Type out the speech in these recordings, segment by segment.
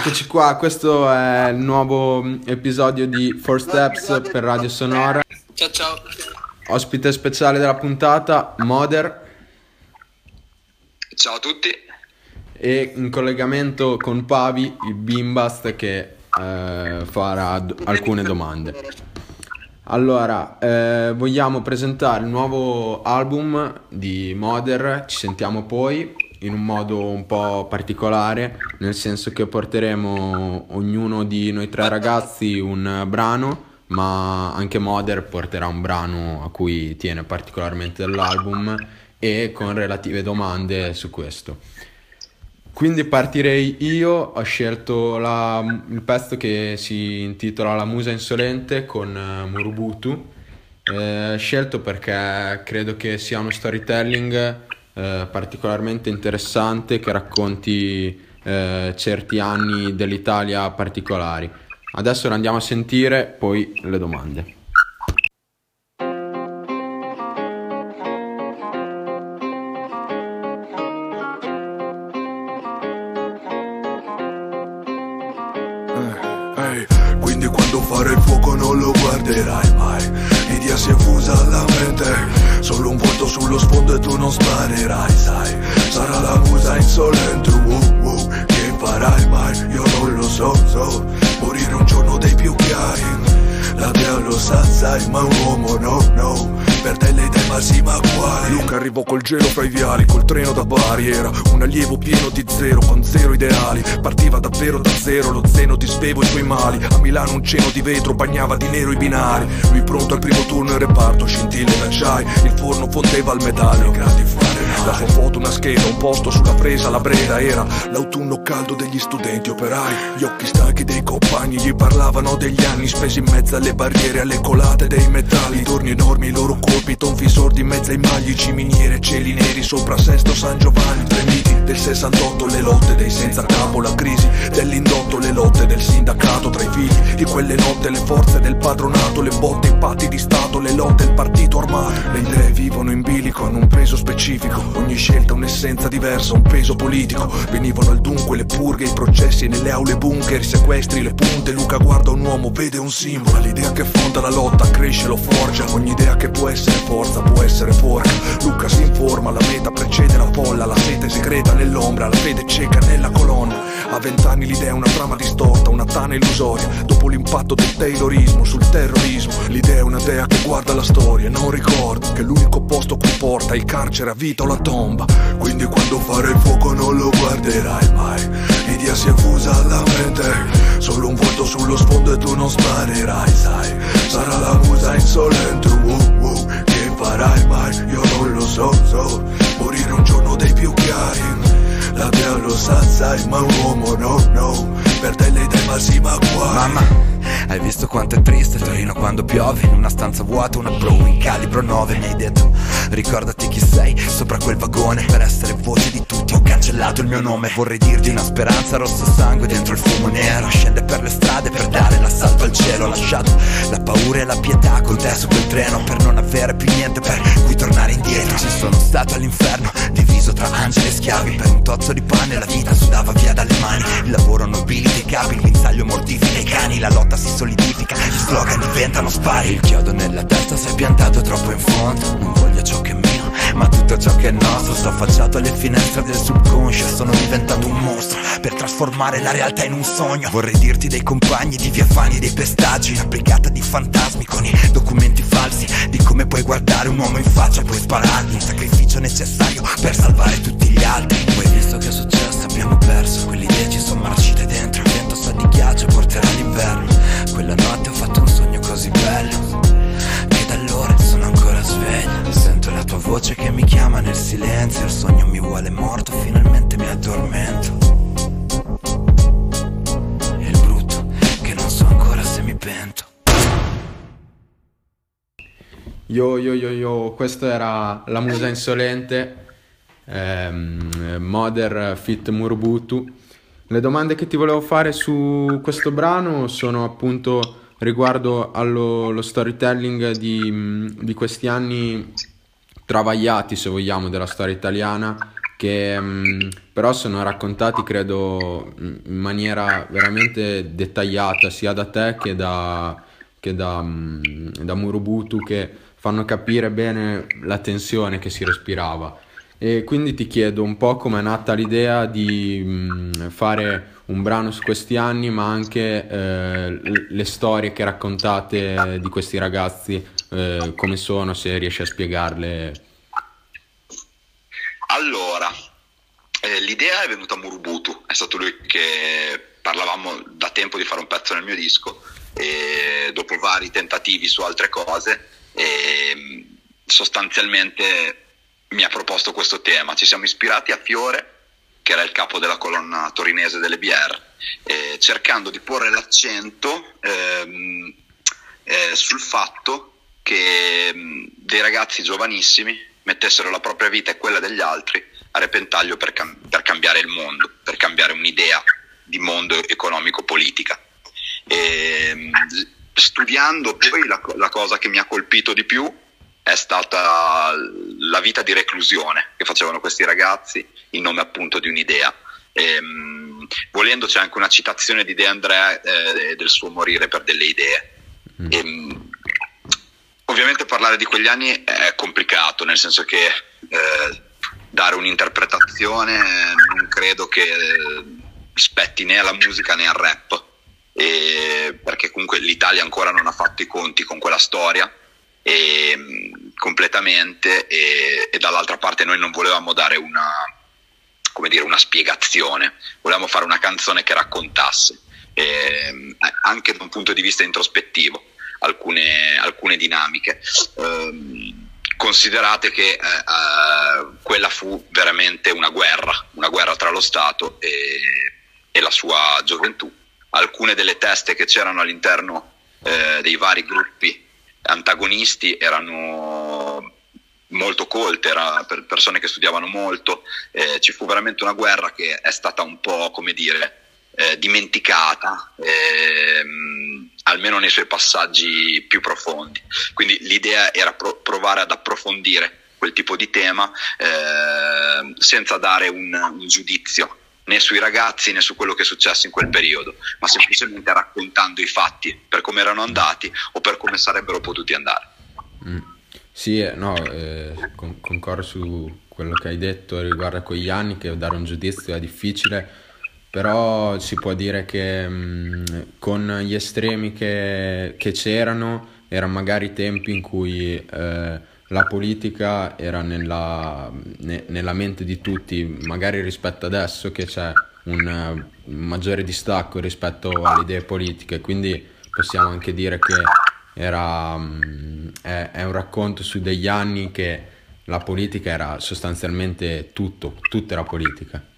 Eccoci qua, questo è il nuovo episodio di Four Steps per Radio Sonora. Ciao ciao. Ospite speciale della puntata, Moder. Ciao a tutti. E in collegamento con Pavi, il Bimbast che eh, farà d- alcune domande. Allora, eh, vogliamo presentare il nuovo album di Moder, ci sentiamo poi in un modo un po' particolare, nel senso che porteremo ognuno di noi tre ragazzi un brano, ma anche Moder porterà un brano a cui tiene particolarmente dell'album e con relative domande su questo. Quindi partirei io, ho scelto la, il pezzo che si intitola La musa insolente con uh, Murubutu, eh, scelto perché credo che sia uno storytelling eh, particolarmente interessante che racconti eh, certi anni dell'Italia particolari. Adesso lo andiamo a sentire, poi le domande. Sfondo e tu non sparerai, sai. Sarà la musa insolente, uh, uh, Che imparai mai, io non lo so, so. Morire un giorno dei più chiari. La dea lo sa, sai, ma un uomo no, no Perde le idee ma sì, ma quali Luca arrivò col gelo fra i viali, col treno da Bari Era un allievo pieno di zero, con zero ideali. Partiva davvero da zero, lo zeno disfevo i suoi mali. A Milano un cielo di vetro bagnava di nero i binari. Lui pronto al primo turno in reparto, scintille d'acciai Il forno fondeva il metallo, La sua foto una scheda, un posto sulla presa, la breda Era l'autunno caldo degli studenti operai. Gli occhi stanchi dei compagni gli parlavano degli anni spesi in mezzo alle barriere, alle colate dei metalli. Torni enormi, i loro colpi, tonfi sordi in mezzo ai magli Ciminiere, cieli neri sopra Sesto San Giovanni Premiti del 68, le lotte dei senza capo La crisi dell'indotto, le lotte del sindacato Tra i figli di quelle notte, le forze del padronato Le botte, i patti di stato, le lotte, il partito armato. Le idee vivono in bilico, hanno un peso specifico Ogni scelta un'essenza diversa, un peso politico. Venivano al dunque le purghe, i processi nelle aule bunker I sequestri, le punte, Luca guarda un uomo, vede un simbolo L'idea che fonda la lotta, cresce, lo forgia. Ogni idea che può essere forza, può essere porca. Luca si informa, la meta precede la folla La sete segreta nell'ombra, la fede cieca nella colonna. A vent'anni l'idea è una trama distorta, una tana illusoria. Dopo l'impatto del taylorismo sul terrorismo L'idea è una dea che guarda la storia. E non ricorda Che l'unico posto qui porta il carcere a vita o la tomba. Quindi quando fare il fuoco non lo guarderai mai. L'idea si è fusa alla mente. Solo un volto sullo sfondo e tu non sparerai, sai. Sarà la musa insolente, uh, imparai mai, io non lo so, so. Morire un giorno dei più chiari. La dea lo sa, sai, ma un uomo no, no. Perde le idee ma sì, ma qua Mamma, hai visto quanto è triste Torino quando piove? In una stanza vuota, una bro in calibro 9 Mi hai detto, ricordati chi sei Sopra quel vagone Per essere voce di tutti ho cancellato il mio nome. Vorrei dirti una speranza rosso sangue Dentro il fumo nero. Scende per le strade per dare l'assalto al cielo. Ho lasciato la paura e la pietà con te su quel treno. Per non avere più niente per cui tornare indietro. Ci sono stato all'inferno Diviso tra angeli e schiavi. Per un tozzo di pane la vita sudava via dalle mani. Il lavoro nobile dei capi Il guinzaglio mortifica i cani. La lotta si solidifica Gli slogan diventano spari. Il chiodo nella testa si è piantato troppo in fondo. Non voglio ciò che è mio ma tutto ciò che è nostro sto affacciato alle finestre del subconscio. Sono diventato un mostro per trasformare la realtà in un sogno. Vorrei dirti dei compagni di via Fani dei pestaggi Una brigata di fantasmi con i documenti falsi Di come puoi guardare un uomo in faccia. E puoi sparargli Un sacrificio necessario per salvare tutti gli altri. Poi visto che è successo abbiamo perso Quelle idee ci sono marcite dentro. Il vento sa di ghiaccio porterà l'inverno. Quella notte ho fatto un sogno così bello Che da allora sono ancora sveglio Sento la tua voce che mi chiama nel silenzio Il sogno mi vuole morto, finalmente mi addormento E il brutto che non so ancora se mi pento Yo yo yo yo, questa era la musa insolente, ehm, Moder Fit Murubutu. Le domande che ti volevo fare su questo brano sono appunto riguardo allo storytelling di, di questi anni travagliati, se vogliamo, della storia italiana, che mh, però sono raccontati credo in maniera veramente dettagliata sia da te che da, che da, mh, da Murubutu che fanno capire bene la tensione che si respirava. E quindi ti chiedo un po' come è nata l'idea di mh, fare un brano su questi anni, ma anche eh, le storie che raccontate di questi ragazzi, eh, come sono, se riesci a spiegarle. Allora, eh, l'idea è venuta a Murubutu, è stato lui che parlavamo da tempo di fare un pezzo nel mio disco e dopo vari tentativi su altre cose sostanzialmente mi ha proposto questo tema. Ci siamo ispirati a Fiore, che era il capo della colonna torinese delle BR, eh, cercando di porre l'accento ehm, eh, sul fatto che mh, dei ragazzi giovanissimi mettessero la propria vita e quella degli altri a repentaglio per, cam- per cambiare il mondo, per cambiare un'idea di mondo economico-politica. E, studiando poi la, la cosa che mi ha colpito di più è stata la vita di reclusione che facevano questi ragazzi in nome appunto di un'idea. E, um, volendo c'è anche una citazione di De André eh, del suo morire per delle idee. Mm. E, um, ovviamente parlare di quegli anni è complicato, nel senso che eh, dare un'interpretazione non credo che eh, spetti né alla musica né al rap, perché comunque l'Italia ancora non ha fatto i conti con quella storia e, completamente e, e, dall'altra parte noi non volevamo dare una, dire, una spiegazione, volevamo fare una canzone che raccontasse. E, anche da un punto di vista introspettivo alcune, alcune dinamiche. Um, considerate che eh, quella fu veramente una guerra, una guerra tra lo Stato e, e la sua gioventù. Alcune delle teste che c'erano all'interno eh, dei vari gruppi antagonisti erano molto colte, erano per persone che studiavano molto, eh, ci fu veramente una guerra che è stata un po' come dire eh, dimenticata, ehm, almeno nei suoi passaggi più profondi. Quindi l'idea era pro- provare ad approfondire quel tipo di tema eh, senza dare un, un giudizio né sui ragazzi né su quello che è successo in quel periodo, ma semplicemente raccontando i fatti per come erano andati o per come sarebbero potuti andare. Mm. Sì, eh, no, eh, con, concordo su quello che hai detto riguardo a quegli anni, che dare un giudizio è difficile, però si può dire che mh, mm, con gli estremi che, che, c'erano erano magari tempi in cui eh, la politica era nella, ne, nella, mente di tutti, magari rispetto adesso che c'è un, maggiore distacco rispetto alle idee politiche, quindi possiamo anche dire che era, è, è un racconto su degli anni che la politica era sostanzialmente tutto, tutta era politica.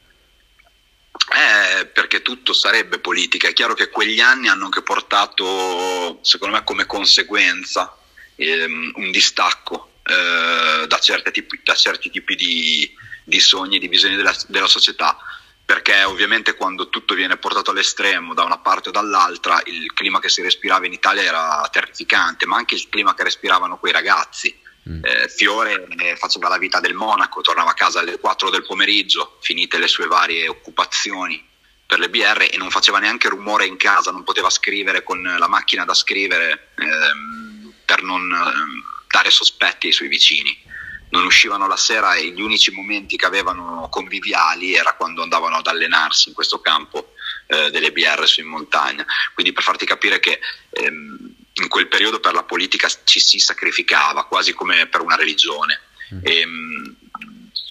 Tutto sarebbe politica. È chiaro che quegli anni hanno anche portato, secondo me, come conseguenza ehm, un distacco eh, da, tipi, da, certi tipi di, di, sogni, di visioni della, della società perché ovviamente quando tutto viene portato all'estremo da una parte o dall'altra il clima che si respirava in Italia era terrificante, ma anche il clima che respiravano quei ragazzi. Mm. Eh, Fiore eh, faceva la vita del monaco, tornava a casa alle 4 del pomeriggio, finite le sue varie occupazioni per le BR e non faceva neanche rumore in casa, non poteva scrivere con la macchina da scrivere ehm, per non ehm, dare sospetti ai suoi vicini. Non uscivano la sera e gli unici momenti che avevano conviviali era quando andavano ad allenarsi in questo campo eh, delle BR su in montagna. Quindi per farti capire che ehm, in quel periodo per la politica ci si sacrificava quasi come per una religione. Mm. E, ehm,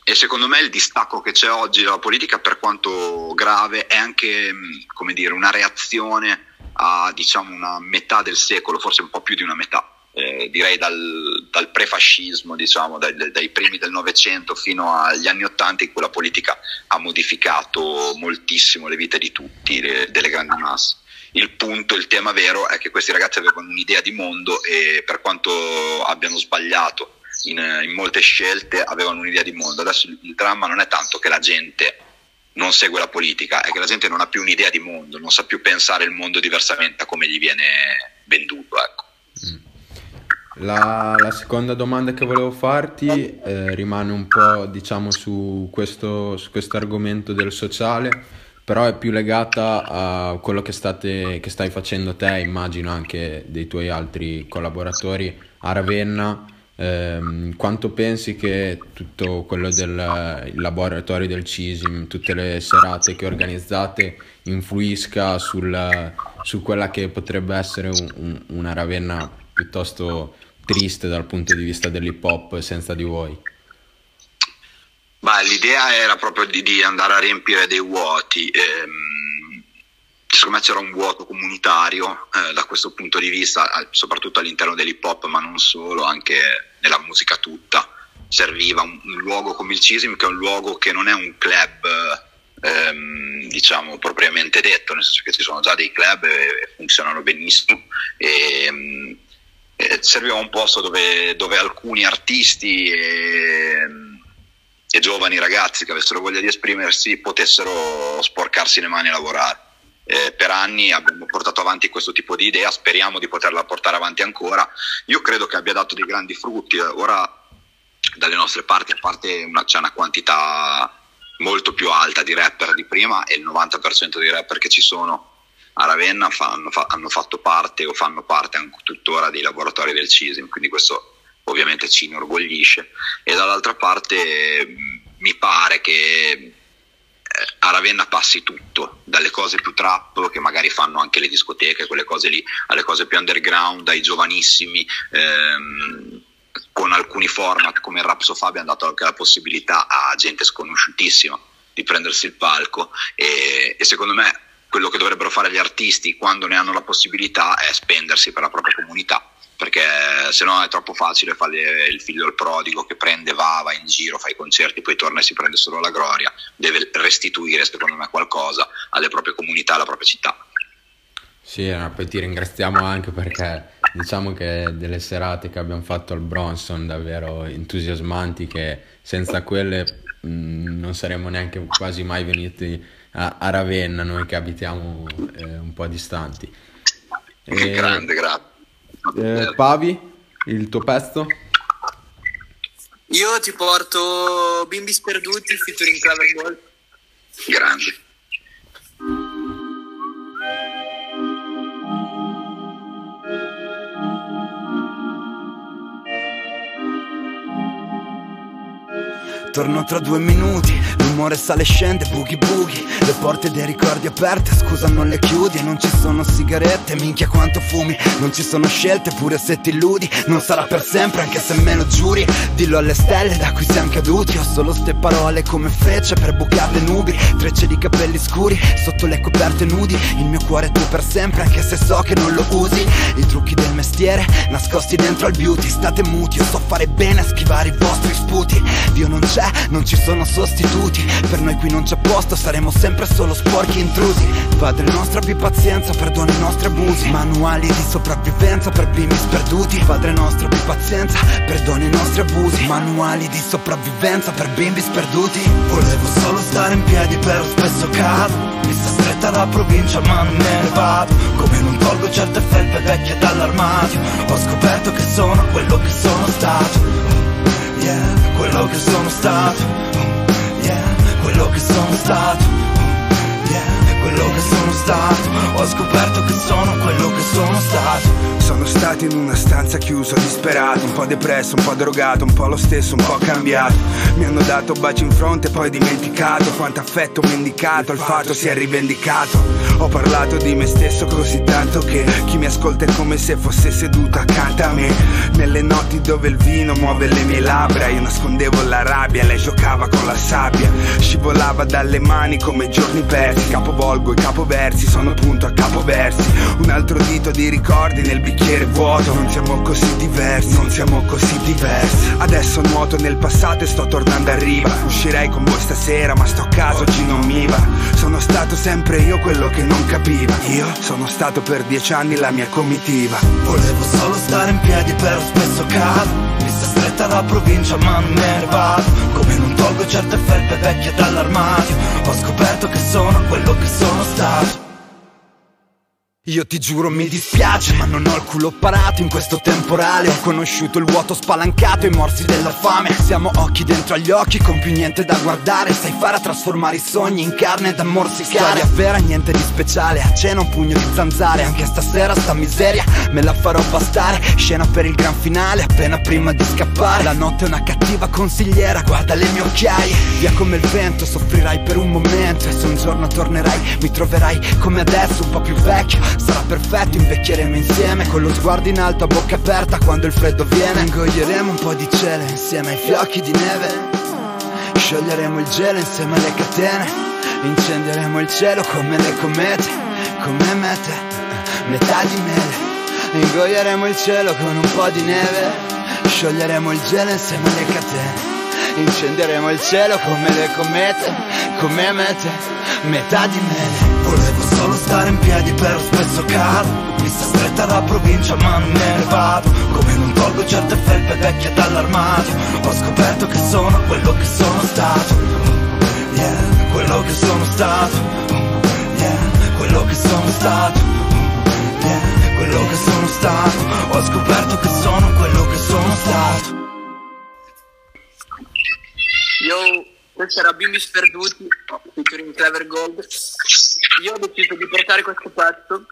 e, secondo me il distacco che c'è oggi dalla politica, per quanto grave, è anche come dire, una reazione a diciamo, una metà del secolo, forse un po' più di una metà eh, direi dal, dal prefascismo, diciamo, dai, dai, primi del Novecento fino agli anni Ottanta, in cui la politica ha modificato moltissimo le vite di tutti, le, delle grandi masse. Il punto, il tema vero è che questi ragazzi avevano un'idea di mondo e per quanto abbiano sbagliato in, in molte scelte, avevano un'idea di mondo. Adesso il, il dramma non è tanto che la gente non segue la politica, è che la gente non ha più un'idea di mondo, non sa più pensare il mondo diversamente a come gli viene venduto. Ecco. Mm. la, la seconda domanda che volevo farti eh, rimane un po' diciamo su questo, su questo argomento del sociale però è più legata a quello che, state, che stai facendo te, immagino anche dei tuoi altri collaboratori a Ravenna. Ehm, quanto pensi che tutto quello del laboratorio del CISIM, tutte le serate che organizzate, influisca sul, su quella che potrebbe essere un, un, una Ravenna piuttosto triste dal punto di vista dell'hip hop senza di voi? Beh, l'idea era proprio di, di, andare a riempire dei vuoti. Ehm, secondo me c'era un vuoto comunitario eh, da questo punto di vista, soprattutto all'interno dell'hip hop, ma non solo, anche nella musica tutta. Serviva un, un luogo come il CISIM, che è un luogo che non è un club, ehm, diciamo, propriamente detto, nel senso che ci sono già dei club e, e funzionano benissimo. E, ehm, e serviva un posto dove, dove alcuni artisti e, e giovani ragazzi che avessero voglia di esprimersi potessero sporcarsi le mani a lavorare. Eh, per anni abbiamo portato avanti questo tipo di idea, speriamo di poterla portare avanti ancora. Io credo che abbia dato dei grandi frutti. Ora dalle nostre parti, a parte una, c'è una quantità molto più alta di rapper di prima e il 90% dei rapper che ci sono a Ravenna fanno, fa, hanno fatto parte o fanno parte tuttora dei laboratori del CISIM, quindi questo ovviamente ci inorgoglisce e dall'altra parte mm, mi pare che a Ravenna passi tutto, dalle cose più trap che magari fanno anche le discoteche, quelle cose lì, alle cose più underground, ai giovanissimi, ehm, con alcuni format come il Rapso Fabio hanno dato anche la possibilità a gente sconosciutissima di prendersi il palco. E, e secondo me quello che dovrebbero fare gli artisti quando ne hanno la possibilità è spendersi per la propria comunità perché se no è troppo facile fare il figlio del prodigo che prende, va, va in giro, fa i concerti, poi torna e si prende solo la gloria, deve restituire secondo me qualcosa alle proprie comunità, alla propria città. Sì, no, poi ti ringraziamo anche perché diciamo che delle serate che abbiamo fatto al Bronson davvero entusiasmanti che senza quelle mh, mm, non saremmo neanche quasi mai venuti a, a Ravenna, noi che abitiamo eh, un po' distanti. E... Grande, grazie. Eh, Pavi, il tuo pezzo? Io ti porto Bimbi Sperduti featuring Clever Ball. Grande. Torno tra due minuti, l'umore sale e scende, boogie boogie. Le porte dei ricordi aperte, scusa non le chiudi non ci sono sigarette, minchia quanto fumi Non ci sono scelte, pure se ti illudi Non sarà per sempre, anche se me lo giuri. Dillo alle stelle da cui siamo caduti Ho solo ste parole come frecce per bucare le nubi Trecce di capelli scuri, sotto le coperte nudi. Il mio cuore è tuo per sempre, anche se so che non lo usi. I trucchi del mestiere, nascosti dentro al beauty. State muti, io so fare bene a schivare i vostri sputi. Dio non c'è, non ci sono sostituti Per noi qui non c'è posto, saremo sempre solo sporchi intrusi. Padre nostro abbi pazienza, perdona i nostri abusi. Manuali di sopravvivenza per bimbi sperduti. Padre nostro abbi pazienza, perdona i nostri abusi. Manuali di sopravvivenza per bimbi sperduti. Volevo solo stare in piedi però spesso cado. Mi sta stretta la provincia ma non me ne vado. Come non tolgo certe felpe vecchie dall'armadio Ho scoperto che sono quello che sono stato. Yeah, quello che sono stato, quello che sono stato, ho scoperto che sono quello che sono stato. Sono stato in una stanza chiuso, disperato, un po' depresso, un po' drogato, un po' lo stesso, un po' cambiato. Mi hanno dato baci in fronte, poi dimenticato quanto affetto mi indicato, il fatto si è rivendicato. Ho parlato di me stesso così tanto che chi mi ascolta è come se fosse seduto accanto a me. Nelle notti dove il vino muove le mie labbra, io nascondevo la rabbia, lei giocava con la sabbia. Scivolava dalle mani come giorni persi, capovolgo i capoversi, sono punto a capoversi. Un altro dito di ricordi nel bicchiere vuoto. Non siamo così diversi, non siamo così diversi. Adesso nuoto nel passato e sto tornando a riva. Uscirei con voi stasera ma sto a caso oggi non mi va. Sono stato sempre io quello che non capiva. Io sono stato per dieci anni la mia comitiva. Volevo solo stare in piedi però spesso cado. Mi sta stretta la provincia ma non me ne vado. Come non tolgo certe felpe vecchie dall'armadio. Ho scoperto che sono quello che sono stato Io ti giuro mi dispiace ma non ho il culo parato in questo temporale. Ho conosciuto il vuoto spalancato e i morsi della fame. Siamo occhi dentro agli occhi con più niente da guardare. Sai fare a trasformare i sogni in carne da morsicare Storia vera niente di speciale A cena un pugno di zanzare. Anche stasera sta miseria me la farò bastare. Scena per il gran finale appena prima di scappare. La notte è una cattiva consigliera Guarda le mie occhiaie. Via come il vento soffrirai per un momento. E se un giorno tornerai mi troverai come adesso un po' più vecchio Sarà perfetto, invecchieremo insieme Con lo sguardo in alto a bocca aperta quando il freddo viene. Ingoieremo un po' di cielo insieme ai fiocchi di neve. Scioglieremo il gelo insieme alle catene. Incendieremo il cielo come le comete Come mete, metà di mele. Ingoieremo il cielo con un po' di neve. Scioglieremo il gelo insieme alle catene Incendieremo il cielo come le comete Come mete, metà di mele Volevo solo stare in piedi però spesso cado. Mi sta stretta la provincia ma non me ne vado. Come non tolgo certe felpe vecchie dall'armadio Ho scoperto che sono quello che sono stato. Yeah, quello che sono stato. Yeah, quello che sono stato. Yeah, quello che sono stato. Ho scoperto che sono quello che sono stato Yo, questo era Bimbi Sperduti, featuring Clever Gold. Io ho deciso di portare questo pezzo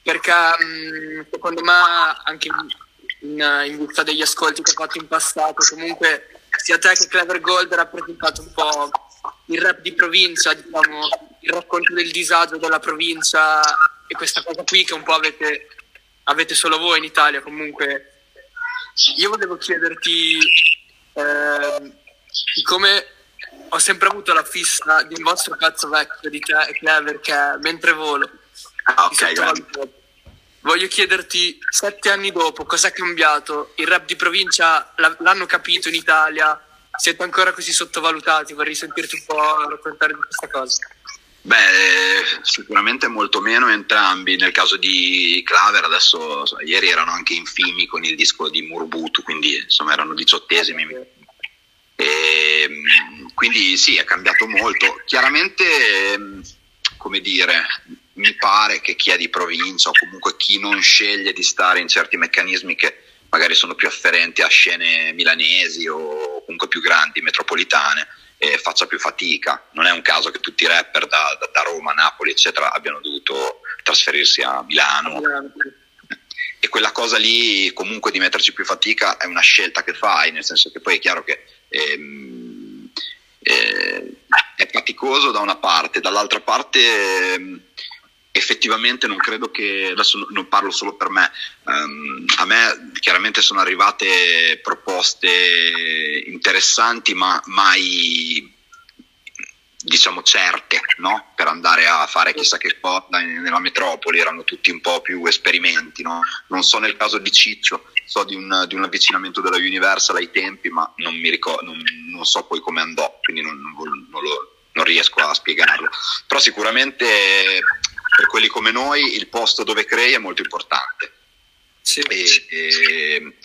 perché mh, secondo me anche in, in vista degli ascolti che ho fatto in passato, comunque sia te che Clever Gold ha rappresentato un po' il rap di provincia, diciamo, il racconto del disagio della provincia e questa cosa qui che un po' avete, avete solo voi in Italia comunque. Io volevo chiederti eh, siccome ho sempre avuto la fissa di un vostro pezzo vecchio di te Clever che Mentre volo. Ah, ok. Voglio chiederti, sette anni dopo, cosa è cambiato? Il rap di provincia l'hanno capito in Italia? Siete ancora così sottovalutati? Vorrei sentirti un po' raccontare di questa cosa. Beh, eh, sicuramente molto meno entrambi. Nel caso di Claver, adesso insomma, ieri erano anche infimi con il disco di Murbutu, quindi insomma erano diciottesimi. E, mm, quindi sì, è cambiato molto. Chiaramente, ehm, come dire, mi pare che chi è di provincia o comunque chi non sceglie di stare in certi meccanismi che magari sono più afferenti a scene milanesi o comunque più grandi, metropolitane, eh, faccia più fatica. Non è un caso che tutti i rapper da, da- da Roma, Napoli, eccetera, abbiano dovuto trasferirsi a Milano e quella cosa lì comunque di metterci più fatica è una scelta che fai, nel senso che poi è chiaro che ehm, eh, è faticoso da una parte, dall'altra parte ehm, effettivamente non credo che, adesso non parlo solo per me, ehm, a me chiaramente sono arrivate proposte interessanti ma mai diciamo certe no? per andare a fare chissà che cosa nella metropoli erano tutti un po' più esperimenti no? non so nel caso di Ciccio so di un, di un avvicinamento della Universal ai tempi ma non mi ricordo non, non so poi come andò quindi non, non vol- non lo- non riesco a spiegarlo però sicuramente per quelli come noi il posto dove crei è molto importante Sì. e, e-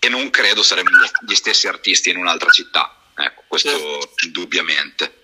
e non credo saremmo gli- stessi artisti in un'altra città. Ecco, questo indubbiamente.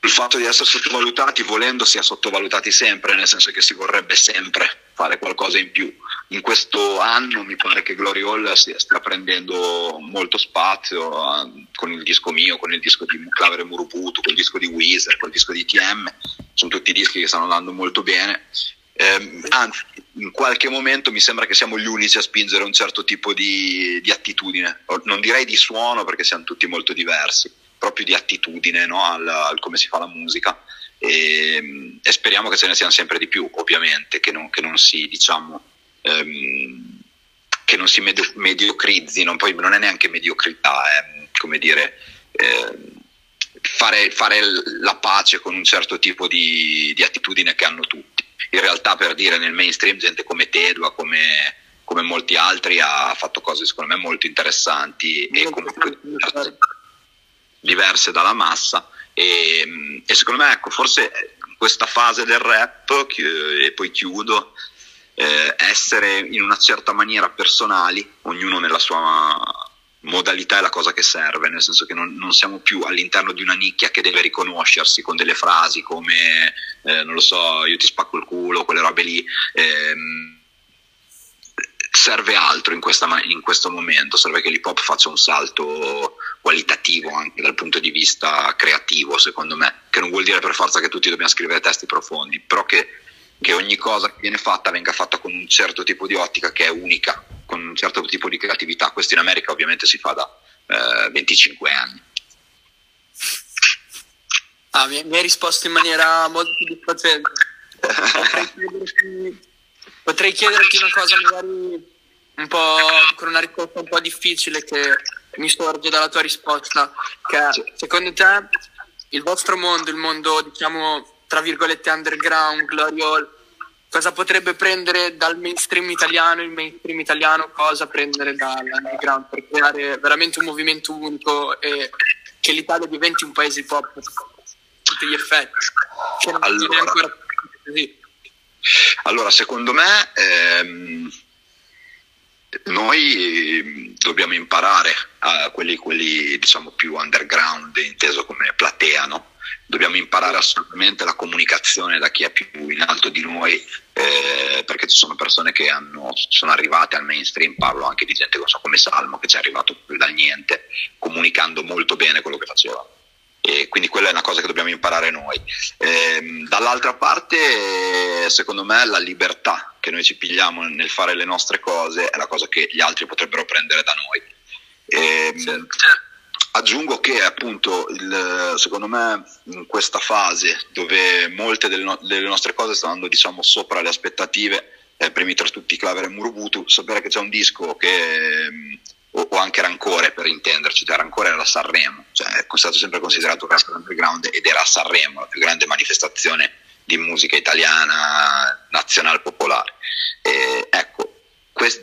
Il fatto di essere sottovalutati, volendo, si è sottovalutati sempre, nel senso che si vorrebbe sempre fare qualcosa in più. In questo anno mi pare che Glory Hall stia, prendendo molto spazio eh, con il disco mio, con il disco di Clavere Muruputu, con il disco di Weezer, con il disco di TM. Sono tutti dischi che stanno andando molto bene. Ehm, anzi, in qualche momento mi sembra che siamo gli unici a spingere un certo tipo di, di attitudine, non direi di suono perché siamo tutti molto diversi, proprio di attitudine no? al, al come si fa la musica e, e speriamo che ce ne siano sempre di più, ovviamente, che non, che non si diciamo ehm, che non si medio- mediocrizzino, poi non è neanche mediocrità, è come dire ehm, fare, fare la pace con un certo tipo di, di attitudine che hanno tutti. In realtà, per dire, nel mainstream, gente come Tedua, come, come molti altri, ha fatto cose secondo me molto interessanti e comunque diverse, diverse dalla massa. E, e secondo me, ecco, forse questa fase del rap, e poi chiudo, eh, essere in una certa maniera personali, ognuno nella sua modalità è la cosa che serve, nel senso che non, non, siamo più all'interno di una nicchia che deve riconoscersi con delle frasi come, eh, non lo so, io ti spacco il culo, quelle robe lì. Ehm, serve altro in, questa, in, questo momento, serve che l'hip hop faccia un salto qualitativo anche dal punto di vista creativo, secondo me, che non vuol dire per forza che tutti dobbiamo scrivere testi profondi, però che, che ogni cosa che viene fatta venga fatta con un certo tipo di ottica che è unica, con un certo tipo di creatività. Questo in America ovviamente si fa da eh, 25 anni. Ah, mi, mi hai risposto in maniera molto soddisfacente. Potrei chiederti una cosa magari un po' con una risposta un po' difficile che mi sorge dalla tua risposta, che secondo te il vostro mondo, il mondo diciamo tra virgolette underground, glory hall, cosa potrebbe prendere dal mainstream italiano, il mainstream italiano cosa prendere dall'underground per creare veramente un movimento unico e che l'Italia diventi un paese pop a tutti gli effetti. Non allora, ancora così. Allora, secondo me ehm, noi dobbiamo imparare a quelli, quelli diciamo più underground, inteso come platea, no? Dobbiamo imparare assolutamente la comunicazione da chi è più in alto di noi, eh, perché ci sono persone che hanno, sono arrivate al mainstream, parlo anche di gente so, come Salmo che ci è arrivato dal niente, comunicando molto bene quello che faceva e quindi quella è una cosa che dobbiamo imparare noi. Eh, dall'altra parte, secondo me, la libertà che noi ci pigliamo nel fare le nostre cose è la cosa che gli altri potrebbero prendere da noi. Eh, certo. Aggiungo che appunto il, secondo me in questa fase dove molte delle, no- delle nostre cose stanno andando diciamo sopra le aspettative, eh, primi tra tutti Claver e Murubutu, sapere che c'è un disco che o, o, anche Rancore per intenderci, cioè Rancore era Sanremo, cioè è stato sempre considerato un rapper underground ed era Sanremo, la più grande manifestazione di musica italiana nazionale popolare. E, ecco, quest-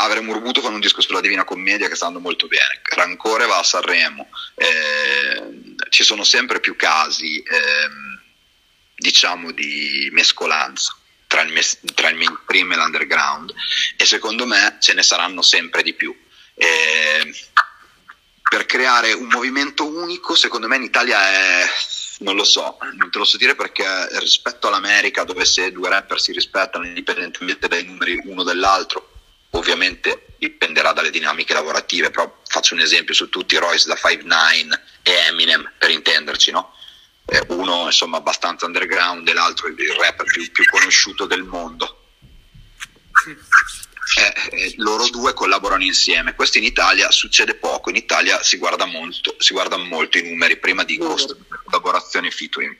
Claver e Murbuto fanno un disco sulla Divina Commedia che sta andando molto bene, Rancore va a Sanremo, eh, ci sono sempre più casi, eh, diciamo, di mescolanza tra il, mes- tra il mainstream e l'underground. E secondo me ce ne saranno sempre di più. Eh, per creare un movimento unico, secondo me in Italia è, non lo so, non te lo so dire perché rispetto all'America, dove se due rapper si rispettano indipendentemente dai numeri uno dell'altro, ovviamente dipenderà dalle dinamiche lavorative, però faccio un esempio su tutti, Royce da 5'9 e Eminem, per intenderci, no? Eh, uno insomma abbastanza underground e l'altro il rapper più, più conosciuto del mondo eh, eh, loro due collaborano insieme. Questo in Italia succede poco, in Italia si guarda molto, si guardano molto i numeri prima di collaborazione featuring.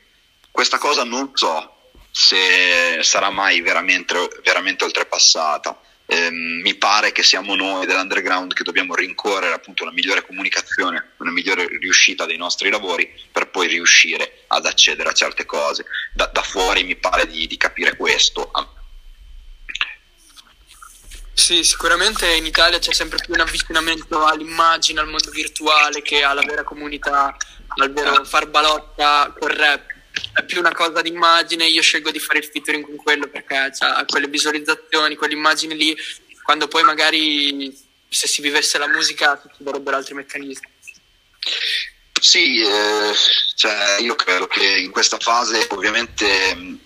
Questa cosa non so se sarà mai veramente, veramente oltrepassata. Eh, mi pare che siamo noi dell'underground che dobbiamo rincorrere appunto una migliore comunicazione, una migliore riuscita dei nostri lavori per poi riuscire ad accedere a certe cose. Da, da fuori mi pare di, di capire questo sì, sicuramente in Italia c'è sempre più un avvicinamento all'immagine, al mondo virtuale che alla vera comunità, al vero far balotta col rap. È più una cosa di immagine, io scelgo di fare il featuring con quello perché ha quelle visualizzazioni, quelle immagini lì, quando poi magari se si vivesse la musica succederebbero altri meccanismi. Sì, eh, cioè io credo che in questa fase ovviamente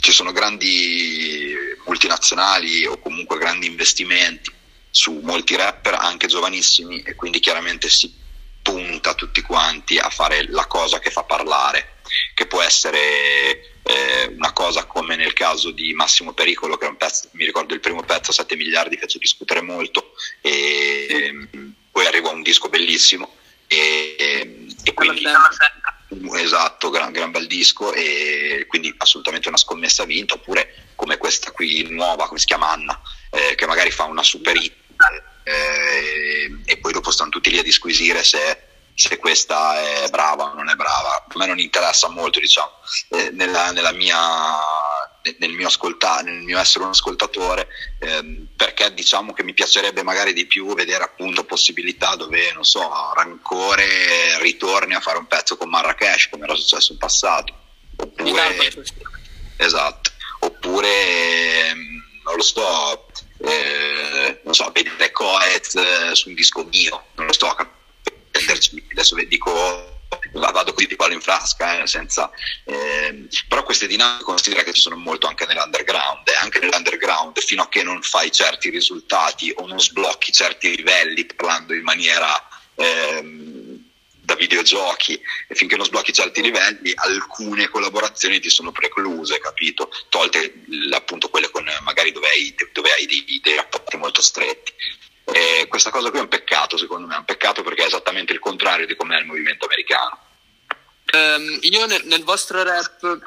ci sono grandi multinazionali o comunque grandi investimenti su molti rapper, anche giovanissimi, e quindi chiaramente si punta tutti quanti a fare la cosa che fa parlare, che può essere eh, una cosa come nel caso di Massimo Pericolo, che è un pezzo, mi ricordo il primo pezzo, 7 miliardi, fece discutere molto, e, e poi arrivò un disco bellissimo. E, e quindi esatto, gran, gran bel disco e quindi assolutamente una scommessa vinta, oppure come questa qui nuova, come si chiama Anna, eh, che magari fa una super hit eh, e poi dopo stanno tutti lì a disquisire se, se, questa è brava o non è brava. A me non interessa molto, diciamo, eh, nella, nella mia nel mio, ascolta- nel mio essere un ascoltatore, ehm, perché diciamo che mi piacerebbe magari di più vedere appunto possibilità dove, non so, Rancore ritorni a fare un pezzo con Marrakesh, come era successo in passato. Oppure, esatto, oppure, ehm, non lo so, eh, non so, vedere Coez eh, su un disco mio, non lo so, adesso dico vado così di palo in frasca, eh, senza, eh, però queste dinamiche considera che ci sono molto anche nell'underground e anche nell'underground fino a che non fai certi risultati o non sblocchi certi livelli parlando in maniera ehm, da videogiochi e finché non sblocchi certi livelli alcune collaborazioni ti sono precluse, capito? Tolte appunto quelle con magari dove hai, dove hai dei, dei rapporti molto stretti. E questa cosa qui è un peccato, secondo me, è un peccato perché è esattamente il contrario di come è il movimento americano. Um, io nel, nel, vostro rap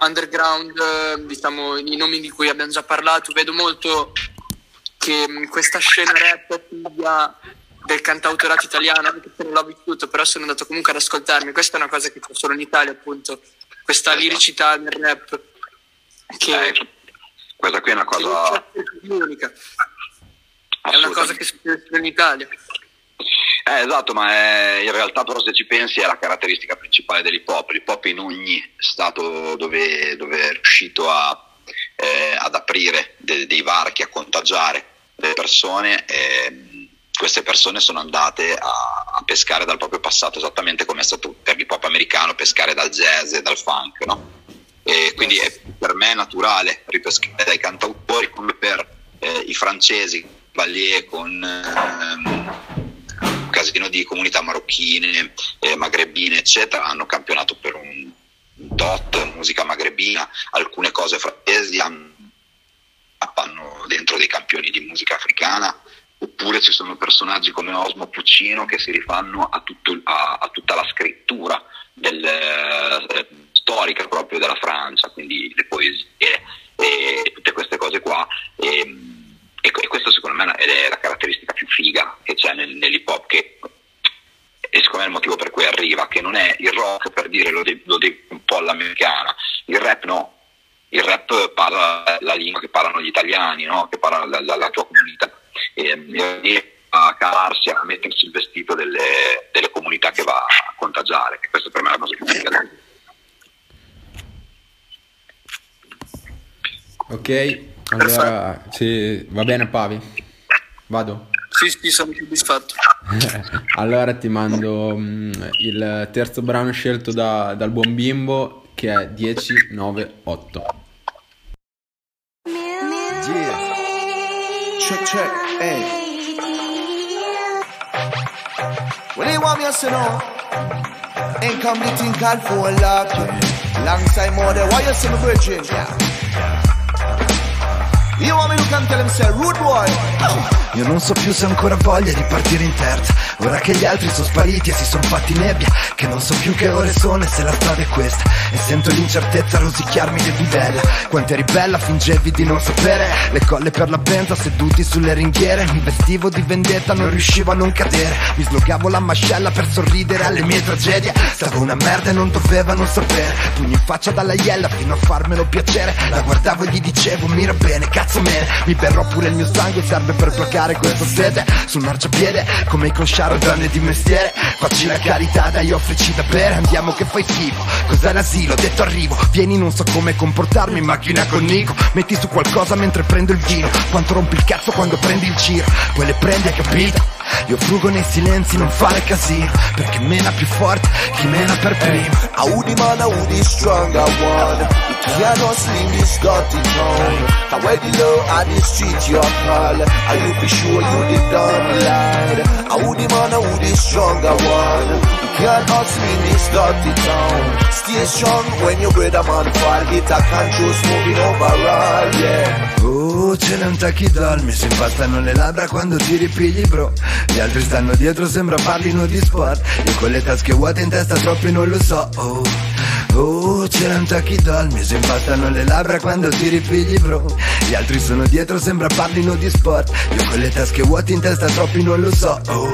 underground, diciamo i nomi di cui abbiamo già parlato, vedo molto che questa scena rap figlia del cantautorato italiano, anche se non l'ho vissuto, però sono andato comunque ad ascoltarmi. Questa è una cosa che c'è solo in Italia, appunto, questa esatto. liricità nel rap. Che eh, questa qui è una cosa unica. È una cosa che succede solo in Italia. Eh, esatto, ma è, in realtà però se ci pensi è la caratteristica principale dell'hip hop. L'hip hop in ogni stato dove, dove è riuscito a, eh, ad aprire de, dei varchi, a contagiare le persone, eh, queste persone sono andate a, a, pescare dal proprio passato, esattamente come è stato per l'hip hop americano pescare dal jazz e dal funk, no? E quindi è, per me naturale ripescare dai cantautori come per eh, i francesi, Valier con... Ehm, casino di comunità marocchine, eh, magrebine, eccetera, hanno campionato per un dot, musica magrebina, alcune cose francesi hanno dentro dei campioni di musica africana, oppure ci sono personaggi come Osmo Puccino che si rifanno a, tutto, a, a tutta la scrittura del, eh, storica proprio della Francia, quindi le poesie e tutte queste cose qua. E, e, questo secondo me è la caratteristica più figa che c'è nel, nell'hip hop, che e secondo me è il motivo per cui arriva, che non è il rock per dire lo devi, devi un po' all'americana, il rap no, il rap parla la lingua che parlano gli italiani, no? che parla la, la, la tua comunità, e, e a calarsi, a mettersi il vestito delle, delle, comunità che va a contagiare, e questo per me è la cosa più figa. Ok, allora, sì, va bene Pavi? Vado? Sì, sì, sono soddisfatto. allora ti mando um, il terzo brano scelto da, dal buon bimbo che è 10, 9, 8. Yeah. Check, check, hey. Well, they want me to know, ain't Income, they think I'll fall. Long time more, than want you to see me bridging. Yeah. To come tell him say rude boy? Io non so più se ho ancora voglia di partire in terza Ora che gli altri sono spariti e si sono fatti nebbia Che non so più che ore sono e se la strada è questa. E sento l'incertezza rosicchiarmi le budella Quanto eri bella fingevi di non sapere. Le colle per la benta seduti sulle ringhiere. Mi vestivo di vendetta non riuscivo a non cadere. Mi slogavo la mascella per sorridere alle mie tragedie. Stavo una merda e non dovevano sapere. Pugni in faccia dalla iella fino a farmelo piacere. La guardavo e gli dicevo mira bene cazzo me. Mi berrò pure il mio sangue serve per placare questa sete. Sul marciapiede come i consciari caro donne di mestiere. Facci la carità dai offrici da bere. Andiamo che fai schifo Cos'è l'asilo? Detto arrivo Vieni non so come comportarmi in macchina con Nico. Metti su qualcosa mentre prendo il vino Quanto rompi il cazzo quando prendi il giro? Poi le prendi hai capito? Io frugo nei silenzi, non fare casino Perché mena più forte, chi mena per primo I would man, I would stronger one cannot sling this dirty town Now where the low at the street your call Are you be sure you did done lied I would man, I would stronger one can't hustle in this dirty town. Stay strong when your brother man fall. Get a control moving overall, yeah. Oh, ce n'è un tachidol, mi si impastano le labbra quando ti ripigli, bro. Gli altri stanno dietro, sembra parlino di sport. Io con le tasche vuote in testa troppi non lo so, oh. Oh, c'era un tachidol, mi si impastano le labbra quando ti ripigli, bro. Gli altri sono dietro, sembra parlino di sport. Io con le tasche vuote in testa troppi non lo so, oh.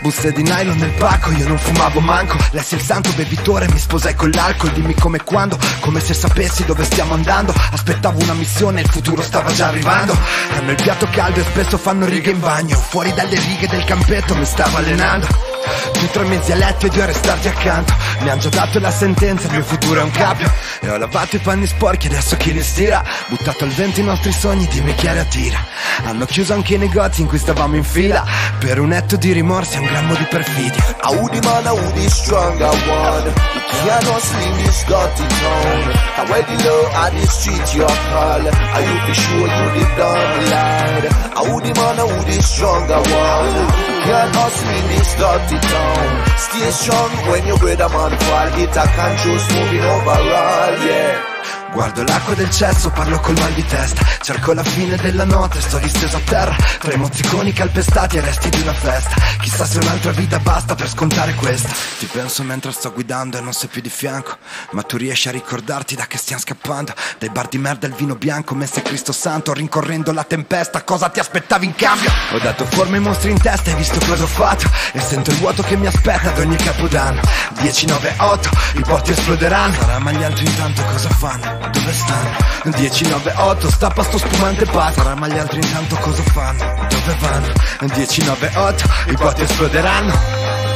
Buste di nylon nel pacco, io non fumavo manco. Lessi il santo bevitore, mi sposai con l'alcol. Dimmi come quando, come se sapessi dove stiamo andando. Aspettavo una missione, il futuro stava già arrivando. Hanno il piatto caldo e spesso fanno righe in bagno. Fuori dalle righe del campetto mi stavo allenando Tu tre mesi a letto ed io a restarti accanto. Mi già dato la sentenza, il mio futuro è un cappio. E ho lavato i panni sporchi, adesso chi li stira? Buttato al vento i nostri sogni, dimmi chi era tira. Hanno chiuso anche i negozi in cui stavamo in fila. Per un etto di rimorsi e un grammo di perfidia. Audi man, Audi strong, I want You cannot sling this dirty town Now where the low at the street you call. Are you for sure you the dumb lad. Audi man, Audi strong, I want You cannot sling this dirty town Stay strong when you your brother man fall It a conscious moving overall, yeah Guardo l'acqua del cesso, parlo col mal di testa. Cerco la fine della notte, sto disteso a terra. Tra i mozziconi calpestati e resti di una festa. Chissà se un'altra vita basta per scontare questa. Ti penso mentre sto guidando e non sei più di fianco. Ma tu riesci a ricordarti da che stiamo scappando. Dai bar di merda il vino bianco, messe Cristo Santo Rincorrendo la tempesta, cosa ti aspettavi in cambio? Ho dato forma ai mostri in testa, hai visto cosa ho fatto? E sento il vuoto che mi aspetta ad ogni capodanno. 10, 9, 8, i porti esploderanno. Sarà ma gli altri intanto cosa fanno? Dove stanno? 10, 9, 8, stappa sto spumante Sarà ma gli altri intanto cosa fanno? Dove vanno? 10, 9, 8, i porti esploderanno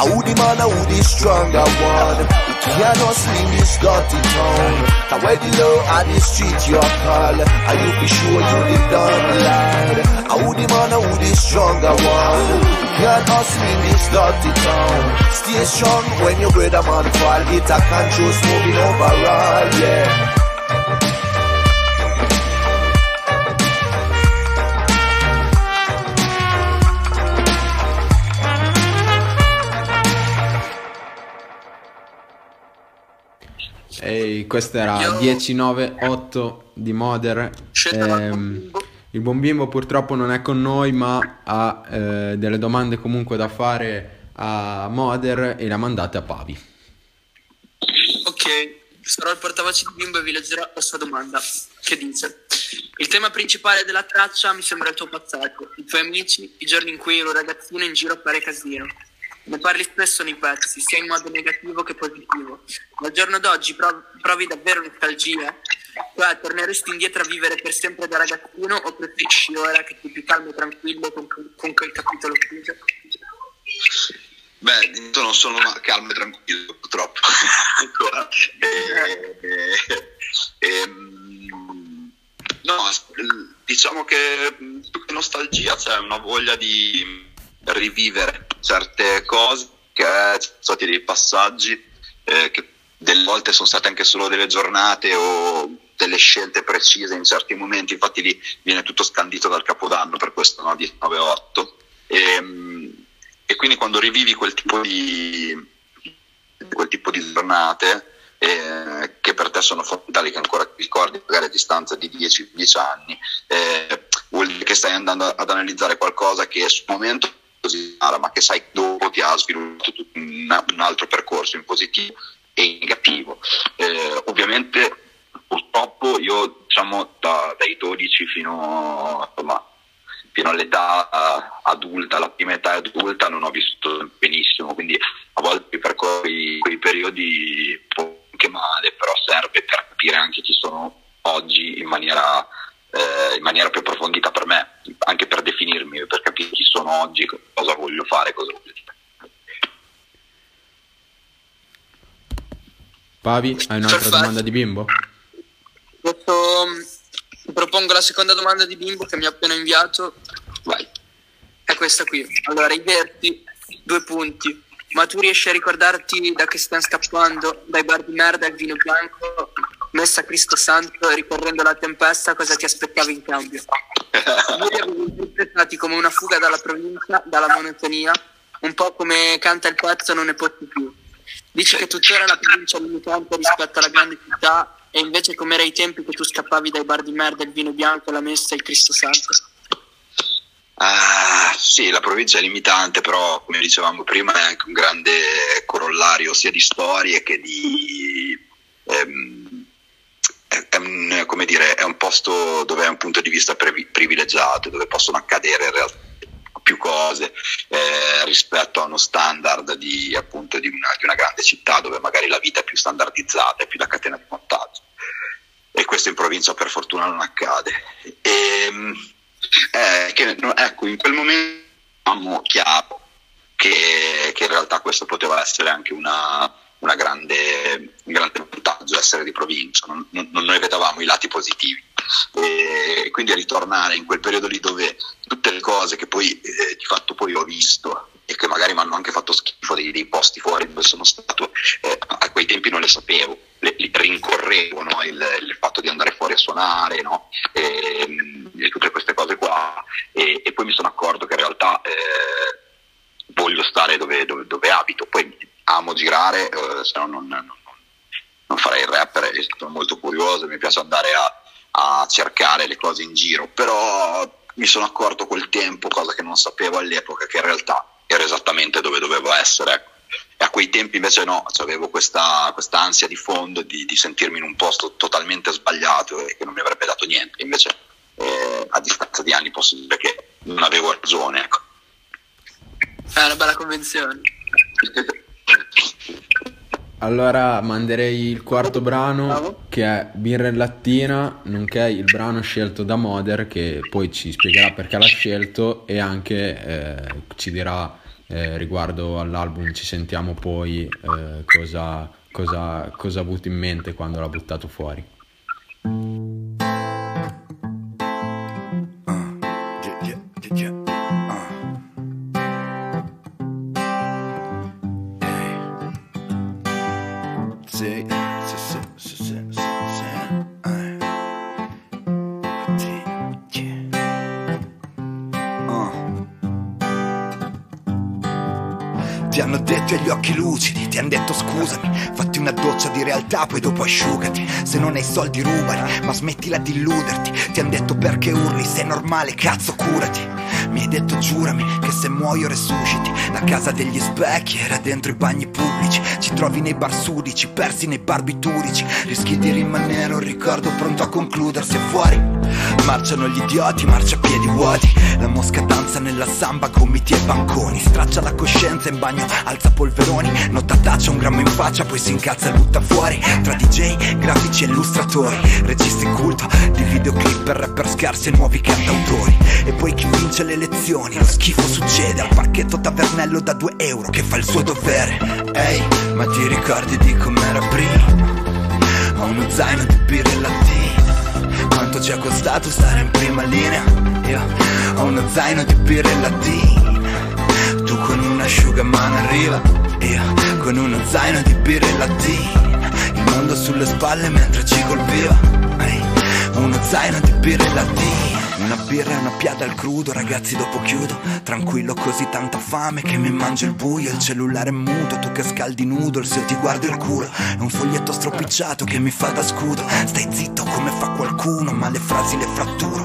Audi man, Audi strong, I want You cannot sling this dirty town. Now where the low at the street you call Are you for sure you the dumb lad Audi man, Audi strong, I want You cannot sling this dirty town. Stay strong when your brother man fall. It a conscious moving overall, yeah E questo era Io- 10-9-8 di Moder. Ehm, il buon bimbo purtroppo non è con noi, ma ha eh, delle domande comunque da fare a Moder e le ha mandate a Pavi. Ok, sarò il portavoce di Bimbo e vi leggerò la sua domanda, che dice Il tema principale della traccia mi sembra il tuo passato, i tuoi amici, i giorni in cui ero ragazzino in giro a fare casino. Ne parli spesso nei pezzi, sia in modo negativo che positivo. Ma al giorno d'oggi prov- provi davvero nostalgia? Cioè, torneresti indietro a vivere per sempre da ragazzino o preferisci ora che sei più calmo e tranquillo con, con quel capitolo chiuso? Beh, intanto non sono calmo e tranquillo, purtroppo. Ancora. E- e- ehm, no, diciamo che più che nostalgia c'è una voglia di rivivere certe cose che sono stati dei passaggi eh, che delle volte sono state anche solo delle giornate o delle scelte precise in certi momenti, infatti lì viene tutto scandito dal capodanno per questo no, 19-8. E, e quindi quando rivivi quel tipo di, quel tipo di giornate eh, che per te sono fondamentali, che ancora ricordi magari a distanza di 10-15 anni, eh, vuol dire che stai andando ad analizzare qualcosa che sul momento così ma che sai dopo ti ha sviluppato un, un altro percorso in positivo e in negativo. Eh, ovviamente purtroppo io diciamo da- dai 12 fino insomma, fino all'età eh, adulta, la prima età adulta non ho vissuto benissimo, quindi a volte percorri quei periodi un po' anche male, però serve per capire anche chi sono oggi in maniera, eh, in maniera più approfondita per me, anche per definirmi, per capire chi sono oggi, cosa voglio fare, cosa voglio dire. Pavi, hai un'altra Perfetto. domanda di bimbo? Adesso mm, ti propongo la seconda domanda di Bimbo che mi ha appena inviato. Vai. È questa qui. Allora, i verti, due punti. Ma tu riesci a ricordarti da che stiamo scappando? Dai bar di merda al vino bianco, messa a Cristo Santo, ricorrendo la tempesta, cosa ti aspettavi in cambio? Noi avevo interpretati come una fuga dalla provincia, dalla monotonia, un po' come canta il pezzo Non ne posso più. Dici che tuttora la provincia è limitante rispetto alla grande città e invece come era ai tempi che tu scappavi dai bar di merda, il vino bianco, la messa e il Cristo Santo. Ah, sì, la provincia è limitante, però come dicevamo prima è anche un grande corollario sia di storie che di... ehm, è, un, dire, è un posto dove è un punto di vista privi- privilegiato, dove possono accadere in realtà più cose eh, rispetto a uno standard di, appunto, di, una, di una grande città dove magari la vita è più standardizzata, è più da catena di montaggio. E questo in provincia per fortuna non accade. Ehm, eh, che, ecco, in quel momento chiaro che, che in realtà questo poteva essere anche una, una grande, un grande vantaggio essere di provincia, non, non, noi vedevamo i lati positivi. E quindi ritornare in quel periodo lì dove tutte le cose che poi eh, di fatto poi ho visto e che magari mi hanno anche fatto schifo dei, dei posti fuori dove sono stato, eh, a quei tempi non le sapevo, le, le rincorrevo no? il, il, fatto di andare fuori a suonare no? e, e, tutte queste cose qua e, e, poi mi sono accorto che in realtà eh, voglio stare dove, dove, dove abito, poi amo girare, eh, se no non, non, non, farei il rapper, sono molto curioso, mi piace andare a, a, cercare le cose in giro, però mi sono accorto col tempo, cosa che non sapevo all'epoca, che in realtà ero esattamente dove dovevo essere. Ecco. E a quei tempi invece no, cioè avevo questa ansia di fondo di, di, sentirmi in un posto totalmente sbagliato e che non mi avrebbe dato niente. Invece eh, a distanza di anni posso dire che non avevo ragione. Ecco. È una bella convenzione. Allora manderei il quarto brano che è Birra e Lattina, nonché il brano scelto da Moder che poi ci spiegherà perché l'ha scelto e anche eh, ci dirà eh, riguardo all'album Ci sentiamo poi eh, cosa, cosa, cosa ha avuto in mente quando l'ha buttato fuori. Di realtà, poi dopo asciugati. Se non hai soldi rubali, ma smettila di illuderti. Ti han detto perché urli, sei normale, cazzo curati. Mi hai detto giurami che se muoio resusciti La casa degli specchi era dentro i bagni pubblici Ci trovi nei bar sudici, persi nei barbiturici Rischi di rimanere un ricordo pronto a concludersi e fuori Marciano gli idioti, marcia a piedi vuoti. La mosca danza nella samba, gomiti e banconi. Straccia la coscienza in bagno, alza polveroni. Notataccia un grammo in faccia, poi si incazza e butta fuori. Tra DJ, grafici e illustratori. Registi culto di videoclip per rapper scarsi e nuovi cantautori. E poi chi vince le lezioni Lo schifo succede. Al parchetto tavernello da 2 euro Che fa il suo dovere. Ehi, ma ti ricordi di com'era prima? Ho uno zaino di birra e Quanto ci ha costato stare in prima linea? Io ho uno zaino di birra e lattine Tu con un asciugamano arriva. Io con uno zaino di birra e lattine Il mondo sulle spalle mentre ci colpiva. Uno zaino di birra e lattine una birra e una piada al crudo, ragazzi dopo chiudo. Tranquillo così tanta fame che mi mangio il buio. Il cellulare è muto, tu che scaldi nudo Se io ti guardo il culo. È un foglietto stropicciato che mi fa da scudo. Stai zitto come fa qualcuno, ma le frasi le fratturo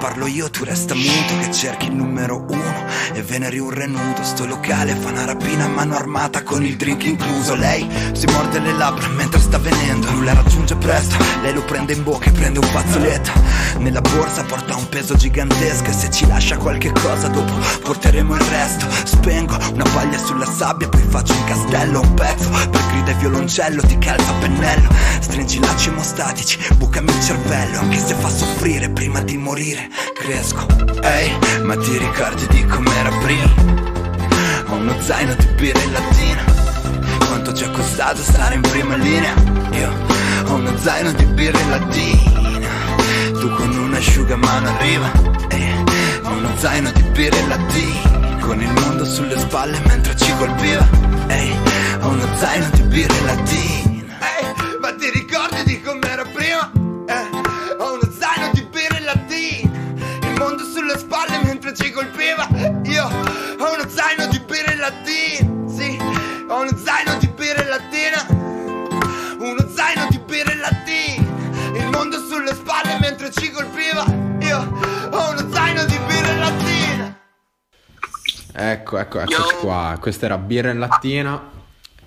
parlo io, tu resta muto Che cerchi il numero uno. E veneri un renuto Sto locale fa una rapina a mano armata Con il drink incluso. Lei si morde le labbra mentre sta venendo Lui la raggiunge presto. Lei lo prende in bocca e prende un fazzoletto. Nella borsa porta un peso gigantesco e se ci lascia qualche cosa dopo porteremo il resto. Spengo una paglia sulla sabbia poi faccio un castello Un pezzo. Per grida e violoncello ti calza a pennello. Stringi lacci emostatici, bucami il cervello Anche se fa soffrire prima di morire cresco Ehi, hey, ma ti ricordi di com'era prima? Ho uno zaino di birra in latina Quanto ci ha costato stare in prima linea? Io ho uno zaino di birra in latina tu con un asciugamano arriva eh, uno zaino di birra e lattine Con il mondo sulle spalle mentre ci colpiva Ehi, ho uno zaino di birra e lattine Ecco, ecco, eccoci qua Questa era birra e lattina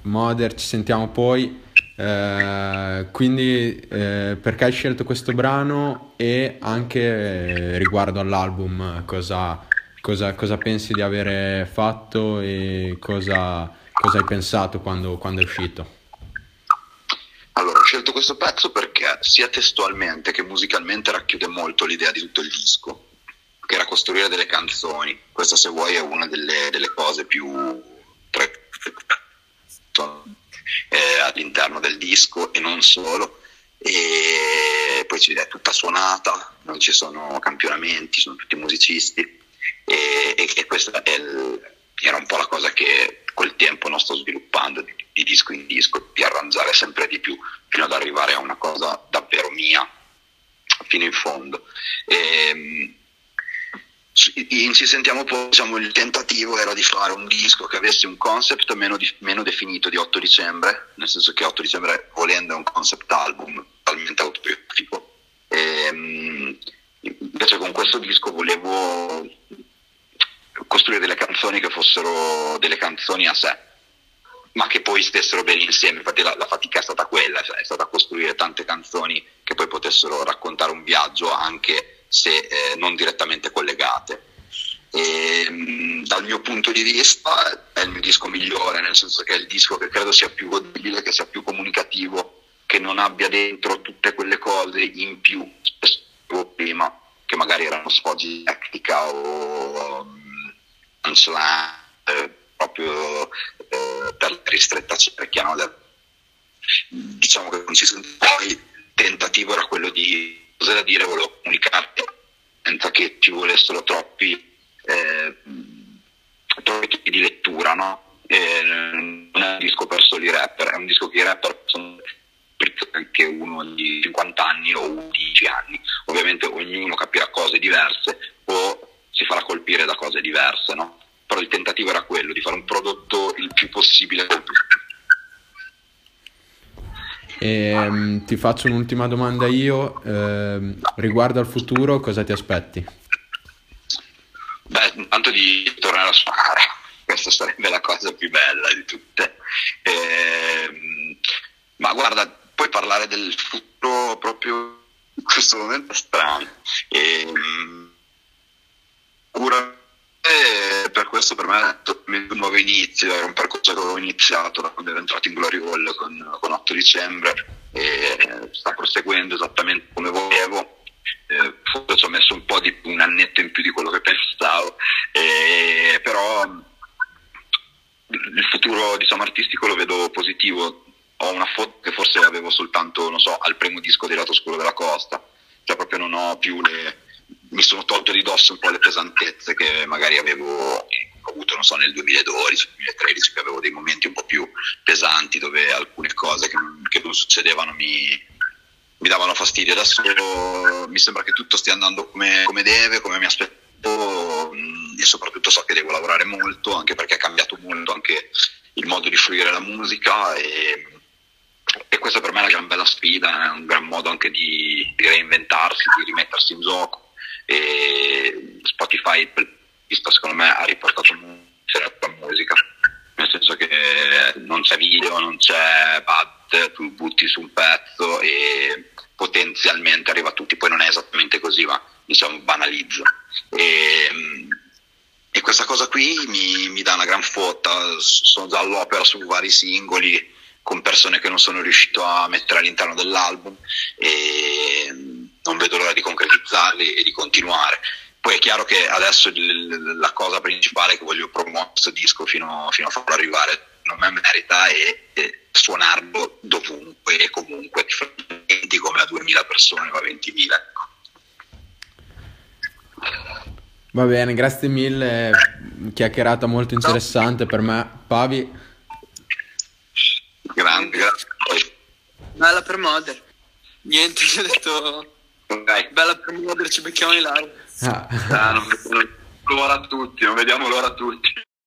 Moder, ci sentiamo poi eh, quindi eh, perché hai scelto questo brano e anche eh, riguardo all'album cosa, cosa, cosa, pensi di avere fatto e cosa, cosa hai pensato quando, quando è uscito? Allora, ho scelto questo pezzo perché sia testualmente che musicalmente racchiude molto l'idea di tutto il disco. Che era costruire delle canzoni. Questa, se vuoi, è una delle, delle cose più eh, all'interno del disco e non solo. E poi è tutta suonata, non ci sono campionamenti, sono tutti musicisti. E, e, e questa il, era un po' la cosa che col tempo non sto sviluppando di, di disco in disco, di arrangiare sempre di più fino ad arrivare a una cosa davvero mia fino in fondo. E, in Ci sentiamo poi, diciamo, il tentativo era di fare un disco che avesse un concept meno, di, meno, definito di 8 dicembre, nel senso che 8 dicembre volendo è un concept album talmente autobiografico. E, invece con questo disco volevo costruire delle canzoni che fossero delle canzoni a sé, ma che poi stessero bene insieme. Infatti la, la fatica è stata quella, cioè è stata costruire tante canzoni che poi potessero raccontare un viaggio anche se eh, non direttamente collegate. E, mh, dal mio punto di vista è il mio disco migliore, nel senso che è il disco che credo sia più godibile, che sia più comunicativo, che non abbia dentro tutte quelle cose in più, spesso prima, che magari erano sfoggi di tecnica o punchline eh, proprio eh, per la ristretta cerchia. No? Diciamo che non ci sono poi il tentativo era quello di cosa da dire, volevo comunicare senza che ci volessero troppi, eh, troppi di lettura, no? non è un disco per soli rapper, è un disco che i rapper sono anche uno di 50 anni o 11 anni. Ovviamente ognuno capirà cose diverse o si farà colpire da cose diverse, no? Però il tentativo era quello, di fare un prodotto il più possibile e, um, ti faccio un'ultima domanda io, eh, riguardo al futuro cosa ti aspetti? Beh, intanto di tornare a suonare, questa sarebbe la cosa più bella di tutte. Eh, ma guarda, puoi parlare del futuro proprio in questo momento è strano. E, um, per questo per me è un nuovo inizio, era un percorso che avevo iniziato da quando ero entrato in Glory Hall con, con 8 dicembre e sta proseguendo esattamente come volevo. Eh, forse ci ho messo un po' di un annetto in più di quello che pensavo, eh, però il futuro diciamo, artistico lo vedo positivo. Ho una foto che forse avevo soltanto, so, al primo disco di Lato Scuro della Costa, cioè proprio non ho più le, mi sono tolto di dosso un po' le pesantezze che magari avevo avuto, non so, nel 2012, 2013, che avevo dei momenti un po' più pesanti dove alcune cose che, che non succedevano mi, mi, davano fastidio. Adesso mi sembra che tutto stia andando come, come deve, come mi aspetto mm, e soprattutto so che devo lavorare molto, anche perché è cambiato molto anche il modo di fruire la musica e, e questa per me è una gran bella sfida, è un gran modo anche di, di reinventarsi, di rimettersi in gioco e Spotify secondo me ha riportato la musica. Nel senso che non c'è video, non c'è pad, tu butti su un pezzo e potenzialmente arriva a tutti, poi non è esattamente così, ma diciamo banalizzo. E, e questa cosa qui mi, mi, dà una gran fotta, sono già all'opera su vari singoli con persone che non sono riuscito a mettere all'interno dell'album. E non vedo l'ora di concretizzarli e di continuare. Poi è chiaro che adesso la cosa principale che voglio promuovere questo disco fino, fino, a farlo arrivare non me merita è, è suonarlo dovunque e comunque di come a 2000 persone o a 20.000. Ecco. Va bene, grazie mille, chiacchierata molto interessante per me. Pavi? Grande, grazie a voi. Bella per Modder. Niente, ti ho detto Okay. Bella per muoverci, becchiamo in live. Ah. Ah, non, non, non, a tutti, non vediamo l'ora a tutti.